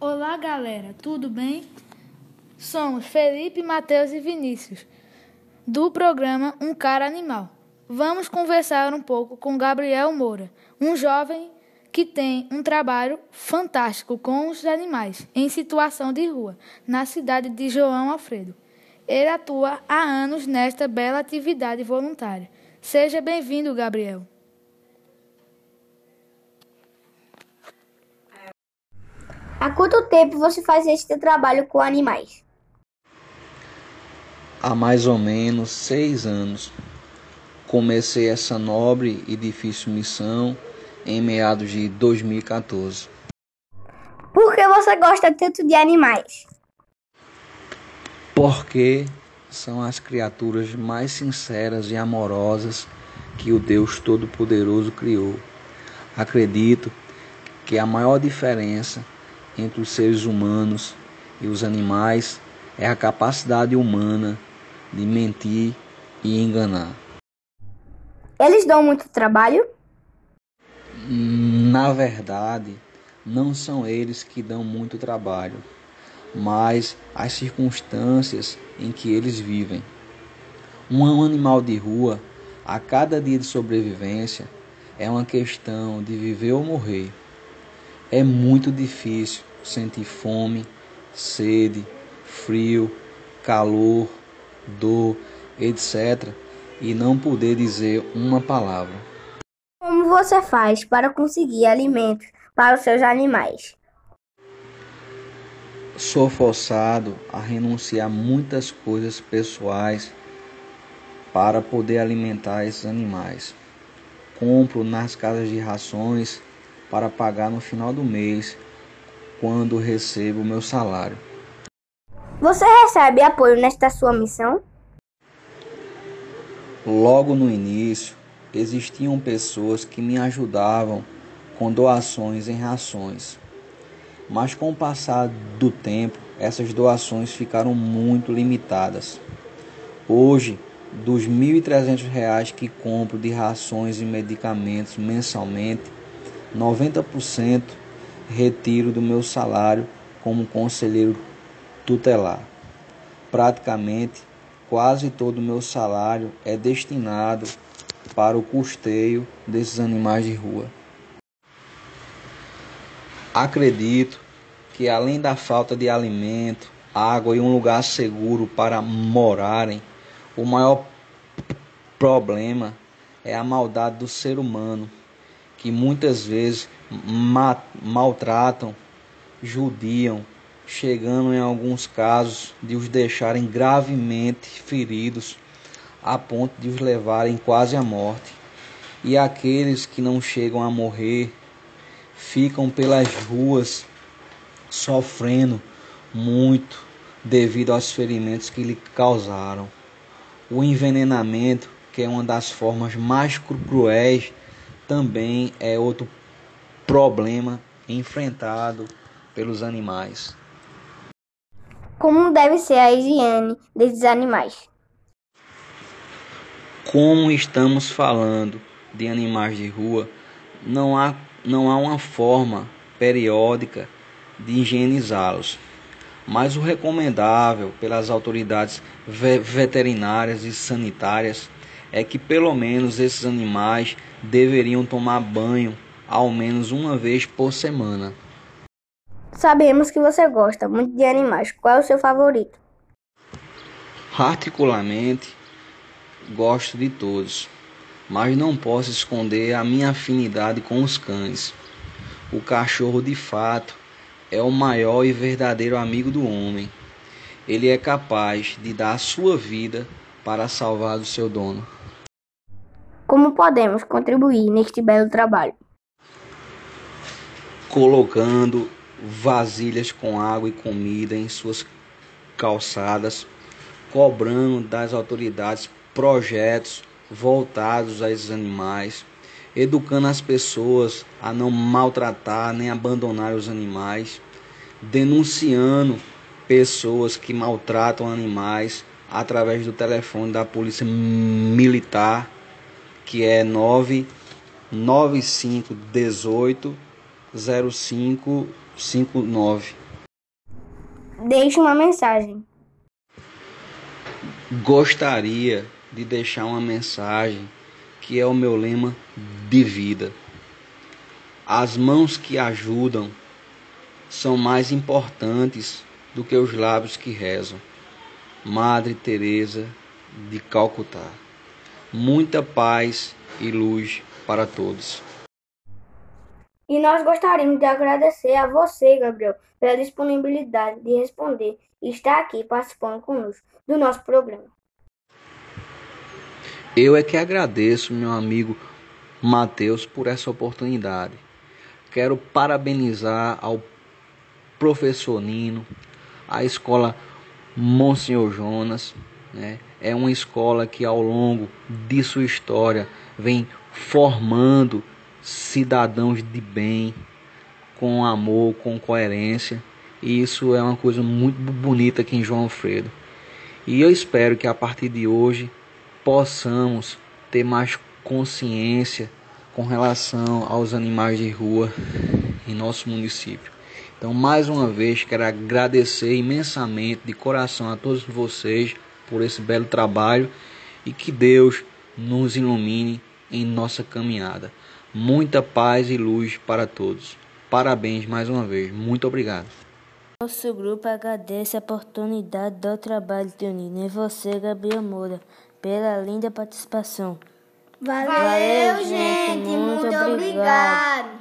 Olá, galera, tudo bem? Somos Felipe, Matheus e Vinícius, do programa Um Cara Animal. Vamos conversar um pouco com Gabriel Moura, um jovem que tem um trabalho fantástico com os animais em situação de rua, na cidade de João Alfredo. Ele atua há anos nesta bela atividade voluntária. Seja bem-vindo, Gabriel. Há quanto tempo você faz este trabalho com animais? Há mais ou menos seis anos. Comecei essa nobre e difícil missão em meados de 2014. Por que você gosta tanto de animais? Porque são as criaturas mais sinceras e amorosas que o Deus Todo-Poderoso criou. Acredito que a maior diferença entre os seres humanos e os animais é a capacidade humana de mentir e enganar. Eles dão muito trabalho? Na verdade, não são eles que dão muito trabalho, mas as circunstâncias em que eles vivem. Um animal de rua, a cada dia de sobrevivência, é uma questão de viver ou morrer. É muito difícil sentir fome, sede, frio, calor, dor, etc., e não poder dizer uma palavra. Como você faz para conseguir alimentos para os seus animais? Sou forçado a renunciar a muitas coisas pessoais para poder alimentar esses animais. Compro nas casas de rações para pagar no final do mês quando recebo meu salário. Você recebe apoio nesta sua missão? Logo no início, existiam pessoas que me ajudavam com doações em rações. Mas com o passar do tempo, essas doações ficaram muito limitadas. Hoje, dos R$ 1.300 que compro de rações e medicamentos mensalmente, 90% retiro do meu salário como conselheiro tutelar. Praticamente quase todo o meu salário é destinado para o custeio desses animais de rua. Acredito que além da falta de alimento, água e um lugar seguro para morarem, o maior problema é a maldade do ser humano, que muitas vezes ma maltratam, judiam, chegando em alguns casos de os deixarem gravemente feridos a ponto de os levarem quase à morte. E aqueles que não chegam a morrer ficam pelas ruas sofrendo muito devido aos ferimentos que lhe causaram. O envenenamento, que é uma das formas mais cruéis, também é outro problema enfrentado pelos animais. Como deve ser a higiene desses animais? Como estamos falando de animais de rua, não há, não há uma forma periódica de higienizá-los. Mas o recomendável pelas autoridades veterinárias e sanitárias é que pelo menos esses animais deveriam tomar banho ao menos uma vez por semana. Sabemos que você gosta muito de animais. Qual é o seu favorito? Particularmente, gosto de todos, mas não posso esconder a minha afinidade com os cães. O cachorro, de fato, é o maior e verdadeiro amigo do homem. Ele é capaz de dar a sua vida para salvar o seu dono. Como podemos contribuir neste belo trabalho? Colocando vasilhas com água e comida em suas calçadas, cobrando das autoridades projetos voltados a esses animais, educando as pessoas a não maltratar nem abandonar os animais, denunciando pessoas que maltratam animais através do telefone da Polícia Militar, que é 99518 0559. Deixe uma mensagem. Gostaria de deixar uma mensagem que é o meu lema de vida. As mãos que ajudam são mais importantes do que os lábios que rezam. Madre Teresa de Calcutá. Muita paz e luz para todos. E nós gostaríamos de agradecer a você, Gabriel, pela disponibilidade de responder e estar aqui participando conosco do nosso programa. Eu é que agradeço, meu amigo Mateus, por essa oportunidade. Quero parabenizar ao professor Nino, a escola Monsenhor Jonas, né? É uma escola que ao longo de sua história vem formando cidadãos de bem, com amor, com coerência. E isso é uma coisa muito bonita aqui em João Alfredo. E eu espero que a partir de hoje possamos ter mais consciência com relação aos animais de rua em nosso município. Então, mais uma vez, quero agradecer imensamente de coração a todos vocês por esse belo trabalho e que Deus nos ilumine em nossa caminhada. Muita paz e luz para todos. Parabéns mais uma vez. Muito obrigado. Nosso grupo agradece a oportunidade do trabalho de unir e você, Gabriel Moura, pela linda participação. Valeu, Valeu gente. Muito, muito obrigado. obrigado.